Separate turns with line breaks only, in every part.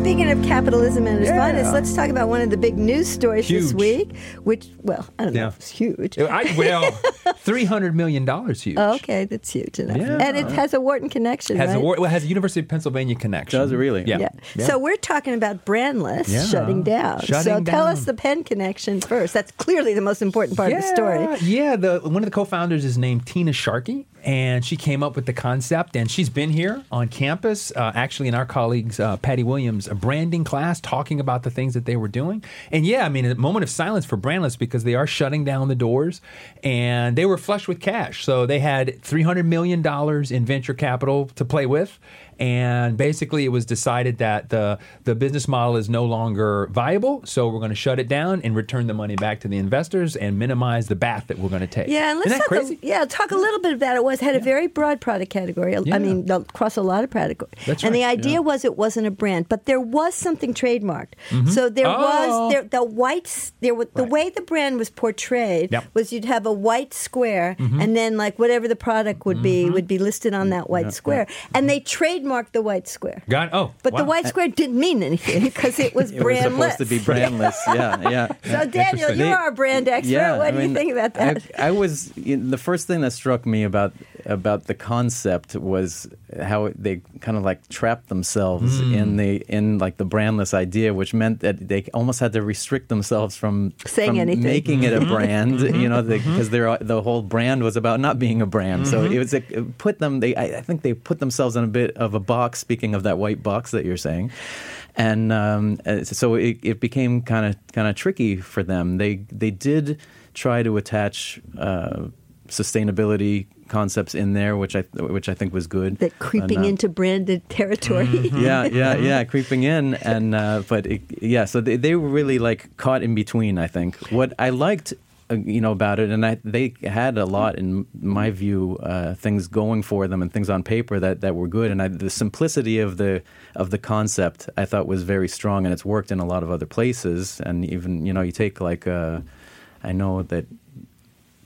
Speaking of capitalism and its
Yeah.
finest, let's talk about one of the big news stories this
Huge.
week, which, well, I don't know
Yeah.
if it's huge.
Uh, I, well, three hundred million dollars huge.
Oh, okay, that's huge enough.
Yeah.
And it has a Wharton connection,
Has
right?
a War- well, has a University of Pennsylvania connection.
Does it really?
Yeah.
yeah.
Yeah.
So we're talking about brandless
Yeah.
shutting down.
Shutting
so tell us the Penn connection first. That's clearly the most important part of the story.
Yeah, the one of the co-founders is named Tina Sharkey, and she came up with the concept, and she's been here on campus, uh, actually in our colleagues uh, Patti Williams' a branding class, talking about the things that they were doing. And yeah, I mean, a moment of silence for Brandless because they are shutting down the doors, and they were flush with cash, so they had three hundred million dollars in venture capital to play with. And basically, it was decided that the the business model is no longer viable, so we're going to shut it down and return the money back to the investors and minimize the bath that we're going to take.
Yeah, and let's talk. A, yeah, talk a little bit about it. Was had a very broad product category.
Yeah.
I mean, across a lot of product.
That's
and the
right,
idea was it wasn't a brand, but there was something trademarked. Mm-hmm. So there
Oh.
was there the whites. There was the
Right.
way the brand was portrayed
Yep.
was you'd have a white square, mm-hmm. and then like whatever the product would be mm-hmm. would be listed on that white square, and they trademarked the white square.
Got oh,
But the white square didn't mean anything because it was brandless.
It was supposed to be brandless. yeah, yeah.
So Daniel, you're
They-
our brand expert.
Yeah,
what
I
do
mean,
you think about that?
I, I was you know, the first thing that struck me about about the concept was how they kind of like trapped themselves
Hmm.
in the in like the brandless idea, which meant that they almost had to restrict themselves from
Saying
from
anything.
making it a brand.
Mm-hmm.
You know, because they're the whole brand was about not being a brand. So
Mm-hmm.
it was it put them. They I, I think they put themselves in a bit of a box. Speaking of that white box that you're saying. And um, uh, so it, it became kind of kind of tricky for them. They they did try to attach uh, sustainability concepts in there, which I which I think was good.
that creeping
And, uh,
into branded territory.
yeah, yeah, yeah, creeping in, and uh, but it, yeah, so they, they were really like caught in between. I think what I liked, you know, about it, and I, they had a lot, in my view, uh, things going for them and things on paper that, that were good, and I, the simplicity of the of the concept I thought was very strong, and it's worked in a lot of other places, and even you know, you take like, uh, I know that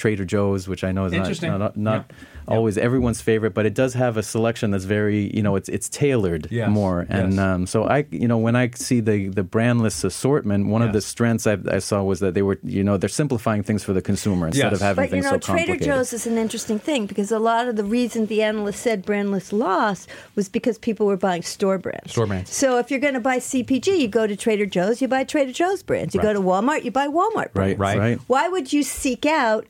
Trader Joe's, which I know is not
Interesting.
not, not
Yeah.
always everyone's favorite, but it does have a selection that's very, you know, it's it's tailored
Yes.
more. And
Yes.
um, so I, you know, when I see the the brandless assortment, one of the strengths I, I saw was that they were, you know, they're simplifying things for the consumer instead
Yes.
of having
But you
things
know,
so
Trader
complicated.
Joe's is an interesting thing because a lot of the reason the analyst said brandless lost was because people were buying store brands.
Store brands.
So if you're going to buy CPG, you go to Trader Joe's, you buy Trader Joe's brands. You go to Walmart, you buy Walmart brands.
Right,
Right.
right.
Why would you seek out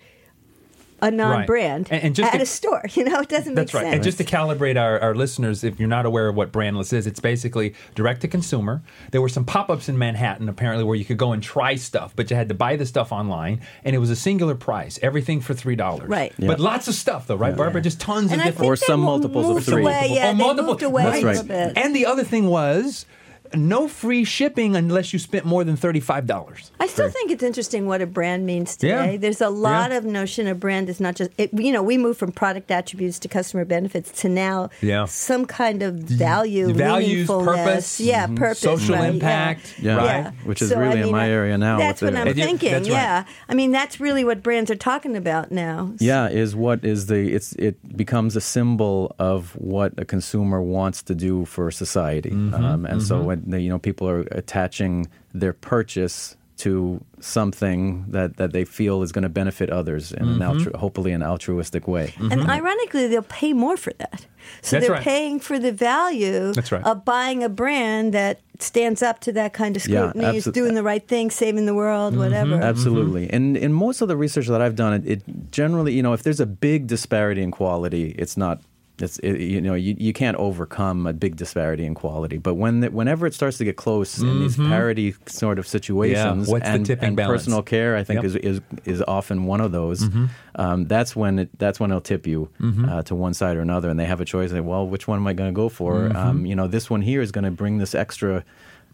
a non-brand
And- and just
at
to-
a store? You know, it doesn't make sense.
That's
make
right.
sense.
And just to calibrate our, our listeners, if you're not aware of what Brandless is, it's basically direct to consumer. There were some pop ups in Manhattan, apparently, where you could go and try stuff, but you had to buy the stuff online, and it was a singular price, everything for $3.
Right.
Yeah.
But lots of stuff, though, right, Barbara? Just tons
and
of
I
different
Or some
mo-
multiples of three.
Away, yeah, they
multiple-
moved away
That's
a
right.
bit.
And the other thing was no free shipping unless you spent more than $35.
I still think it's interesting what a brand means
Yeah.
today. There's a lot
Yeah.
of notion of brand is not just it, you know we move from product attributes to customer benefits to now
Yeah.
some kind of value,
Values,
meaningfulness.
purpose,
yeah,
mhm,
purpose,
social
right, yeah.
impact,
Yeah,
right?
which is
So, I
really in my
I-
area now.
That's what
the-
I'm
And
thinking.
right.
Yeah, I mean that's really what brands are talking about now.
Yeah, is what is the it's it becomes a symbol of what a consumer wants to do for society,
Mm-hmm,
um, and so when the, you know people are attaching their purchase to something that, that they feel is going to benefit others in
Mm-hmm.
an altru- hopefully an altruistic way.
And mm-hmm. ironically, they'll pay more for that. So
That's
they're
right.
paying for the value
right.
of buying a brand that stands up to that kind of
Yeah,
scrutiny, is doing the right thing, saving the world, mm-hmm. whatever. Mm-hmm.
Absolutely. And in most of the research that I've done, it, it generally, you know, if there's a big disparity in quality, it's not. It's it, you know you, you can't overcome a big disparity in quality, but when the, whenever it starts to get close in these parity sort of situations,
what's the
and,
tipping
and
balance?
personal care, I think
Yep.
is, is is often one of those. Um, that's when it that's when it'll tip you uh, to one side or another, and they have a choice. Like, well, which one am I going to go for? Um, you know, this one here is going to bring this extra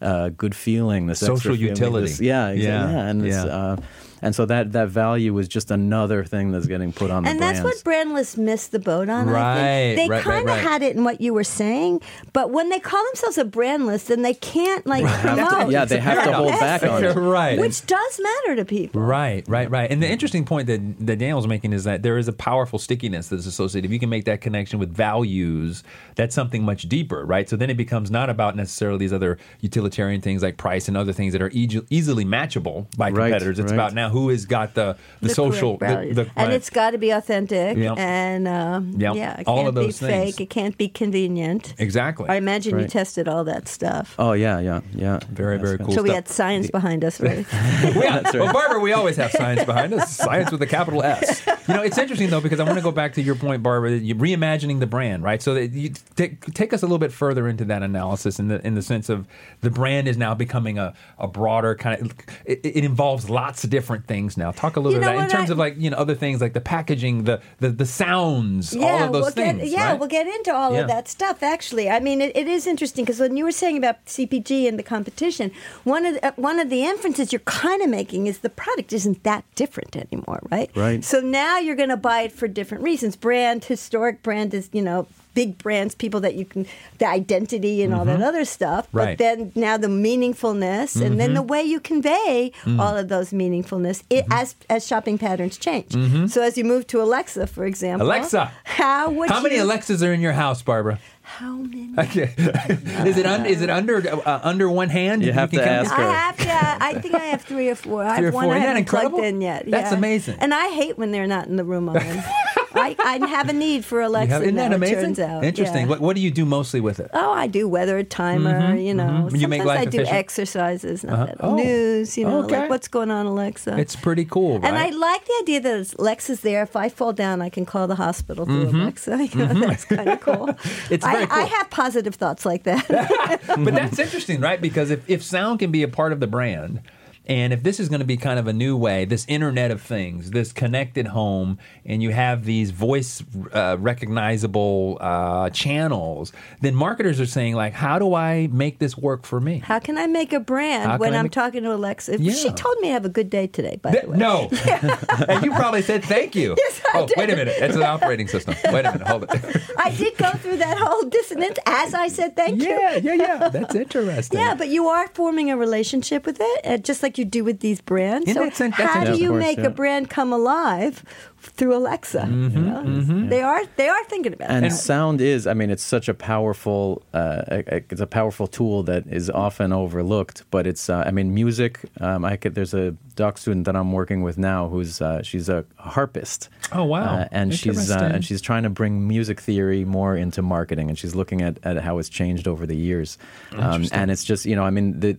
uh, good feeling, this
Social
extra feeling,
utility.
this- yeah, exactly.
Yeah,
yeah, and it's,
yeah.
uh, and so that that value is just another thing that's getting put on the table.
and that's
brands.
what Brandless missed the boat on. I
Right,
think. They
right, right,
kind of
right.
had it in what you were saying, but when they call themselves a Brandless, then they can't like promote.
yeah, they have to hold back on it.
right.
which does matter to people.
Right, right, right. And the interesting point that, that Daniel's making is that there is a powerful stickiness that's associated. If you can make that connection with values, that's something much deeper, right? So then it becomes not about necessarily these other utilitarian things like price and other things that are easy, easily matchable by
Right,
competitors. It's
right.
about now who has got the, the,
The
social,
correct
the,
values.
the,
and it's got to be authentic,
Yep.
and um,
Yep.
yeah, it
All
can't
of those
be
things.
fake. It can't be convenient.
exactly.
I imagine you tested all that stuff.
Oh yeah, yeah, yeah.
Very, very cool
so we had science behind us, right?
Yeah. Well, Barbara, we always have science behind us. Science with a capital S. You know, it's interesting though because I want to go back to your point, Barbara. that You're reimagining the brand, right? So that you take, take us a little bit further into that analysis in the in the sense of the brand is now becoming a, a broader kind of. It, it involves lots of different things now. Talk a little
You
bit
know
about in terms
I-
of like you know other things like the packaging, the the, the sounds, all
yeah,
of those
we'll
things.
get yeah,
right?
we'll get into all
Yeah.
of that stuff. Actually, I mean, it, it is interesting because when you were saying about CPG and the competition, one of the, uh, one of the inferences you're kind of making is the product isn't that different anymore, right?
Right.
So now you're going to buy it for different reasons. Brand, historic brand is you know big brands, people that you can, the identity and all that other stuff.
Mm-hmm. Right.
But then now the meaningfulness and then the
Mm-hmm.
way you convey
Mm.
all of those meaningfulness it, as as shopping patterns change. So as you move to Alexa, for example,
Mm-hmm. Alexa.
how would
How many Alexas are in your house, Barbara?
How many?
Okay. is it un, is it under uh, under one hand?
You have to
can count
ask
I have, yeah. I think I have three or four. I
Three
have
or
one
four.
I
Isn't that
haven't plugged
incredible?
in yet.
That's
yeah.
amazing.
And I hate when they're not in the room I'm in. I, I have a need for Alexa.
have- isn't that amazing?
turns out.
Interesting.
yeah.
What, what do you do mostly with it?
Oh, I do weather timer. You know,
mhm. You
sometimes
make life
I do
efficient?
exercises, not
Uh-huh.
that
Oh.
news. You know,
Okay.
like what's going on, Alexa.
It's pretty cool, right?
And I like the idea that Alexa's there. If I fall down, I can call the hospital through Alexa. You know, That's kind of cool.
Mm-hmm. It's
I,
very
I
cool.
have positive thoughts like that.
but that's interesting, right? Because if, if sound can be a part of the brand, and if this is going to be kind of a new way, this Internet of Things, this connected home, and you have these voice uh, recognizable uh, channels, then marketers are saying like, how do I make this work for me?
How can I make a brand when I'm talking to Alexa?
Yeah.
She told me to have a good day today, by
Th-
the way.
no. and you probably said thank you.
Yes, I
oh, wait a minute. It's an operating system. Wait a minute. Hold it.
I did go through that whole dissonance as I said thank you.
yeah, yeah, yeah. That's interesting.
Yeah, but you are forming a relationship with it, uh, just like you do with these brands.
Isn't
so
that that's
how do you
course,
make
yeah.
a brand come alive through Alexa?
Mm-hmm,
you know? They are they are thinking about
and
it.
sound is i mean it's such a powerful uh, it's a powerful tool that is often overlooked but it's uh, i mean music um, i could there's a doc student that i'm working with now who's uh, she's a harpist
Oh, wow.
uh, and she's uh, and she's trying to bring music theory more into marketing and she's looking at, at how it's changed over the years um, and it's just you know i mean the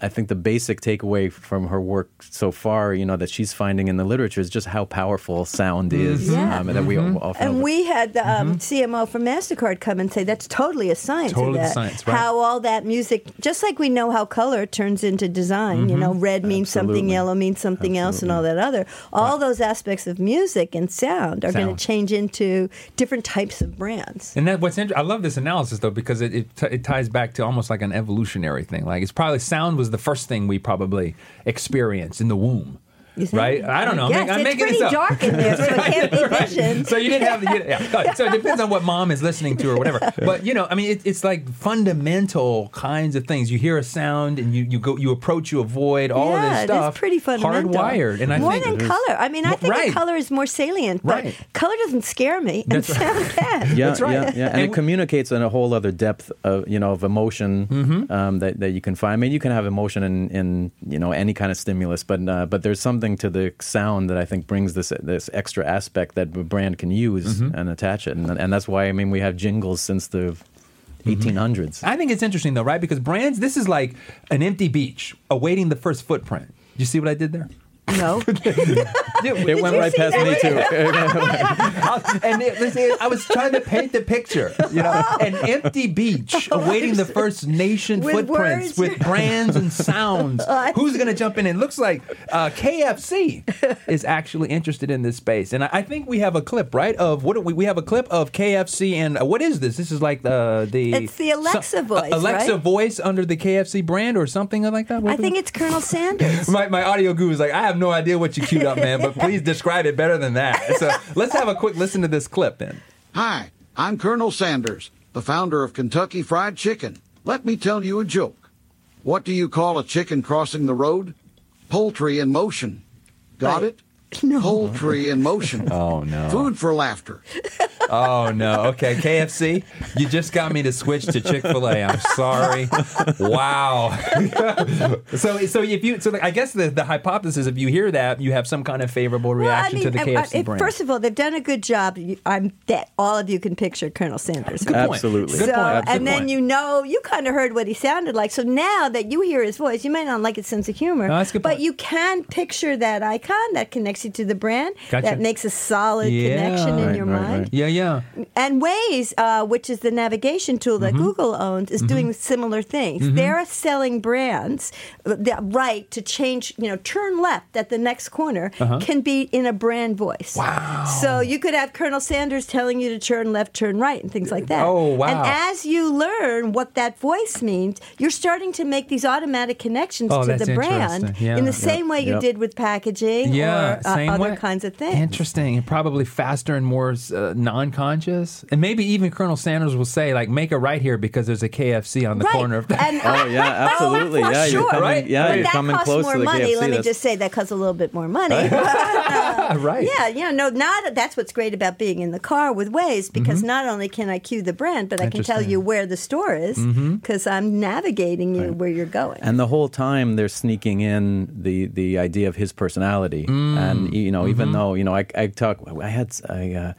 I think the basic takeaway from her work so far, you know, that she's finding in the literature is just how powerful sound is,
Yeah.
um, and that we
Mm-hmm.
often
And
over-
we had the um, CMO from Mastercard come and say that's totally a science. of
Totally
that.
science, right.
How all that music, just like we know how color turns into design. You know, red means something, yellow means something else, and all that other. All those aspects of music and sound are going to change into different types of brands.
And that what's interesting. I love this analysis though because it it, t- it ties back to almost like an evolutionary thing. Like it's probably sound was the first thing we probably experienced in the womb.
You?
Right? I don't know. I'm make- I'm
it's
making
pretty
this up.
dark in there, so it can't be
Right.
vision.
So you didn't have the yeah. So it depends on what mom is listening to or whatever. But you know, I mean, it, it's like fundamental kinds of things. You hear a sound and you, you go you approach, you avoid all of this stuff.
it is pretty fundamental.
Hardwired, and I
more
think
than color. I mean, I think
right.
color is more salient, but
Right.
color doesn't scare me, and
That's right.
can.
Yeah,
That's right.
yeah, yeah, and,
And
it
w-
communicates in a whole other depth of you know of emotion
Mm-hmm.
um, that that you can find. I mean, you can have emotion in, in you know any kind of stimulus, but uh, but there's something to the sound that I think brings this this extra aspect that a brand can use
Mm-hmm.
and attach it, and and that's why I mean we have jingles since the
Mm-hmm.
1800s.
I think it's interesting though, right? Because brands, this is like an empty beach awaiting the first footprint. You see what I did there?
No.
It went right
see
past me too.
and it, listen, I was trying to paint the picture, you know, an empty beach awaiting the first nation
With
footprints
words.
with brands and sounds.
I
Who's going to jump in? It looks like uh, KFC is actually interested in this space, and I, I think we have a clip, right? Of what do we we have a clip of KFC, and uh, what is this? This is like the the
It's the Alexa voice,
Alexa
right?
voice under the KFC brand or something like that. What
I think
we-
it's Colonel Sanders.
my, my audio guru is like, I have have no idea what you queued up, man, but please describe it better than that. So let's have a quick listen to this clip then.
Hi, I'm Colonel Sanders, the founder of Kentucky Fried Chicken. Let me tell you a joke. What do you call a chicken crossing the road? Poultry in motion. Got
Right.
it? Poultry in motion.
Oh, no.
Food for laughter.
Oh no. Okay, KFC. You just got me to switch to Chick Fil A. I'm sorry. Wow. so so if you so I guess the, the hypothesis if you hear that you have some kind of favorable reaction to the
I- I-
KFC brand.
First of all, they've done a good job. I'm that all of you can picture Colonel Sanders.
Good point.
Absolutely.
Good
so,
point. Good
and then
point.
you know, you kind of heard what he sounded like. So now that you hear his voice, you may not like his sense of humor,
No, that's a good
but
point.
you can picture that icon that connects you to the brand,
Gotcha.
that makes a solid
Yeah.
connection in
Right,
your
right,
mind.
right.
Yeah, yeah.
And Waze, uh, which is the navigation tool
Mm-hmm.
that Google owns, is doing similar things. They're selling brands the right to change, you know, turn left at the next corner can be in a brand voice.
Uh-huh. Wow.
So you could have Colonel Sanders telling you to turn left, turn right, and things like that.
Oh, wow.
And as you learn what that voice means, you're starting to make these automatic connections
Oh,
to the brand.
Yeah.
in the
Yep,
same way you
yep.
did with packaging
Yeah,
or uh, other
way.
kinds of things.
Interesting, and probably faster and more uh, non-conscious, and maybe even Colonel Sanders will say, like, "Make a right here because there's a KFC on the
right.
corner of that."
And-
Oh yeah, absolutely.
for
yeah, you're coming,
Right,
yeah,
right.
you're coming
costs
close
more
to the
money.
KFC.
Let me
That's-
just say that costs a little bit more money.
right.
yeah, you know, no, not that's what's great about being in the car with Waze because not only can I cue the brand, but I can tell
Mm-hmm. Interesting. Mm-hmm.
you where the store is because I'm navigating you where you're going.
And the whole time they're sneaking in the the idea of his personality,
Mm.
and you know,
Mm-hmm.
even though you know, I I talk, I had I, uh,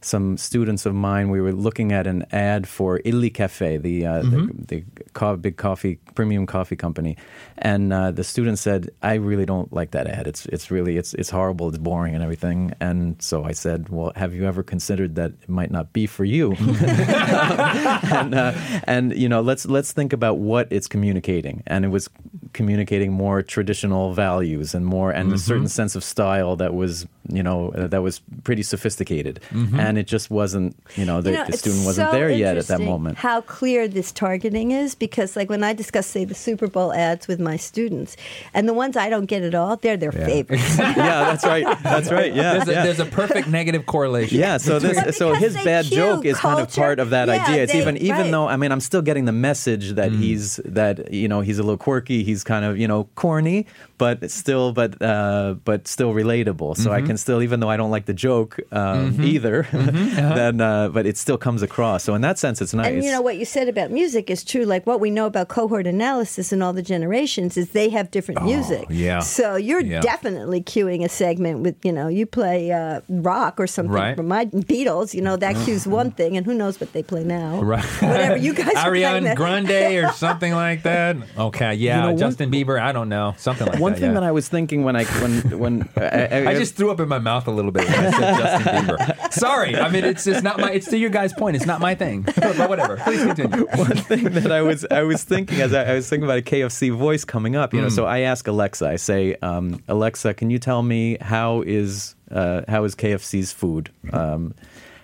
some students of mine. We were looking at an ad for Illy Cafe, the uh,
Mm-hmm.
the, the co- big coffee premium coffee company, and uh, the student said, "I really don't like that ad. It's it's really it's it's horrible. It's boring and everything." And so I said, "Well, have you ever considered that it might not be for you?" and uh, and you know let's let's think about what it's communicating and it was communicating more traditional values and more and a certain sense of style that was you know uh, that was pretty sophisticated and it just wasn't you know the,
You know,
the student wasn't
so
there yet at that moment
How clear this targeting is because, like, when I discuss, say, the Super Bowl ads with my students, and the ones I don't get at all, they're their favorites.
yeah that's right that's right yeah
There's a, there's a perfect negative correlation.
yeah, so this, so his bad joke is kind of part of that
Yeah,
idea. It's
they-
even even
right.
though I mean I'm still getting the message that he's that you know he's a little quirky, he's kind of you know corny, but still but uh, but still relatable. So I can still even though I don't like the joke um, either, then uh, but it still comes across. So in that sense, it's nice.
And you know what you said about music is true. Like what we know about cohort analysis and all the generations is they have different music.
Oh, yeah.
So you're
Yeah.
definitely cueing a segment with you know you play uh, rock or something
Right.
from my Beatles. You know that cues one thing, and who knows what they play now.
Right.
Whatever you guys are playing
Ariana
that-
Grande or something like that. Okay, yeah.
You know, one-
Justin Bieber. I don't know. Something like
One
that.
One thing
yeah.
that I was thinking when I when when I,
I just threw up in my mouth a little bit when I said Justin Bieber. Sorry. I mean, it's just not my. It's to your guys' point. It's not my thing. but whatever. Please continue.
one thing that I was I was thinking as I, I was thinking about a KFC voice coming up, you know. So I ask Alexa, I say, um, Alexa, can you tell me how is uh, how is KFC's food? Um,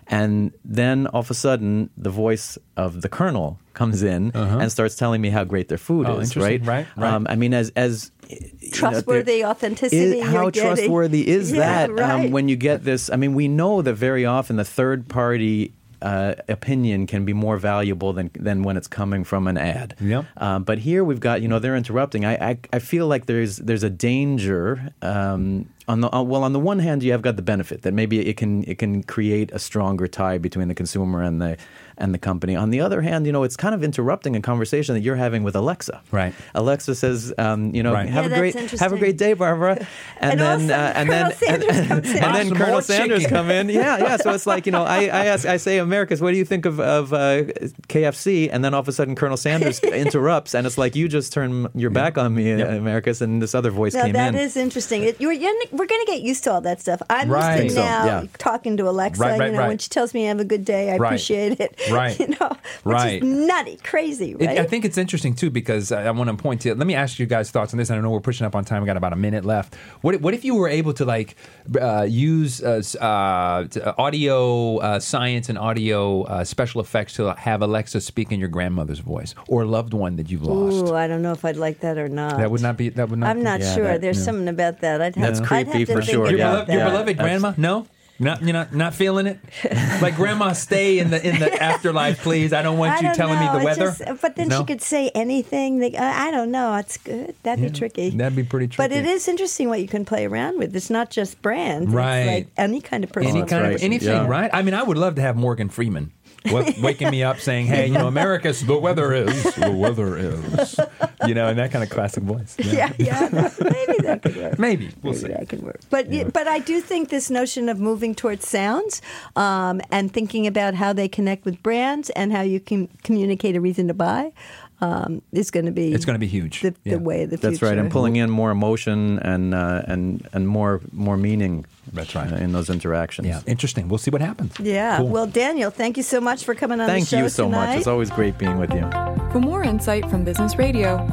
and then all of a sudden, the voice of the Colonel comes in and starts telling me how great their food
Uh-huh. Oh,
is. Right,
Right, right.
Um, I mean, as as you know,
Trustworthy
there-
authenticity.
is- how
you're getting.
trustworthy is
Yeah,
that
Right.
um, when you get this? I mean, we know that very often the third party. Uh, opinion can be more valuable than than when it's coming from an ad.
Yep.
Um, but here we've got you know they're interrupting. I I, I feel like there's there's a danger. Um, on the uh, well, on the one hand, you have got the benefit that maybe it can it can create a stronger tie between the consumer and the and the company. On the other hand, you know it's kind of interrupting a conversation that you're having with Alexa.
Right.
Alexa says, um, you know,
Right.
have
Yeah,
a great have a great day, Barbara.
And
then uh, and
Colonel
then
Sanders
and, and then
Some
Colonel
more
Sanders
chicken.
come in. Yeah, yeah. So it's like you know, I I ask I say Americus, what do you think of of uh, KFC? And then all of a sudden Colonel Sanders interrupts, and it's like you just turn your back on me, uh, Americus, and this other voice
Now
came
that
in.
That is interesting. It, you're, you're we're going to get used to all that stuff. I'm
Right.
used to
So,
now
yeah.
talking to Alexa.
Right, right,
you know, when she tells me I have a good day, I
Right.
appreciate it.
Right.
you know, which
Right.
is nutty, crazy,
It- I think it's interesting too because I, I want to point to. Let me ask you guys thoughts on this. I know we're pushing up on time. We got about a minute left. What if- what if you were able to like uh, use uh, uh, uh, audio uh, science and audio uh, special effects to have Alexa speak in your grandmother's voice or a loved one that you've lost?
Ooh, I don't know if I'd like that or not.
That would not be. That would not.
I'm
be-
not
Yeah,
sure.
that-
There's
yeah.
something about that. I'd have,
That's
I'd have
creepy
to
for sure,
Your,
about
beloved,
that.
your beloved grandma? No. Not you're not not feeling it. Like grandma, stay in the in the afterlife, please. I don't want
I
you
don't
telling
know.
me the
It's
weather.
just- but then
No?
she could say anything. That, I I don't know. It's good. That'd
Yeah,
be tricky.
that'd be pretty tricky.
But it is interesting what you can play around with. It's not just brands.
Right.
It's like any kind of person,
Any kind
right.
of anything,
Yeah.
right? I mean, I would love to have Morgan Freeman wa- waking me up saying, "Hey, you know, Americus the weather is the weather is," you know, in that kind of classic voice.
Yeah, yeah. that- maybe that could work.
Maybe we'll
Maybe
see.
that could work. But y but I do think this notion of moving towards sounds um, and thinking about how they connect with brands and how you can communicate a reason to buy um, is going to be
It's going to be huge.
the,
Yeah.
the way of the
That's
future.
right, and pulling in more emotion and uh, and and more more meaning.
That's right.
uh, in those interactions.
Yeah, interesting. We'll see what happens.
Yeah.
Cool.
Well, Daniel, thank you so much for coming on
Thank
the show
you so
tonight.
much. It's always great being with you.
For more insight from Business Radio,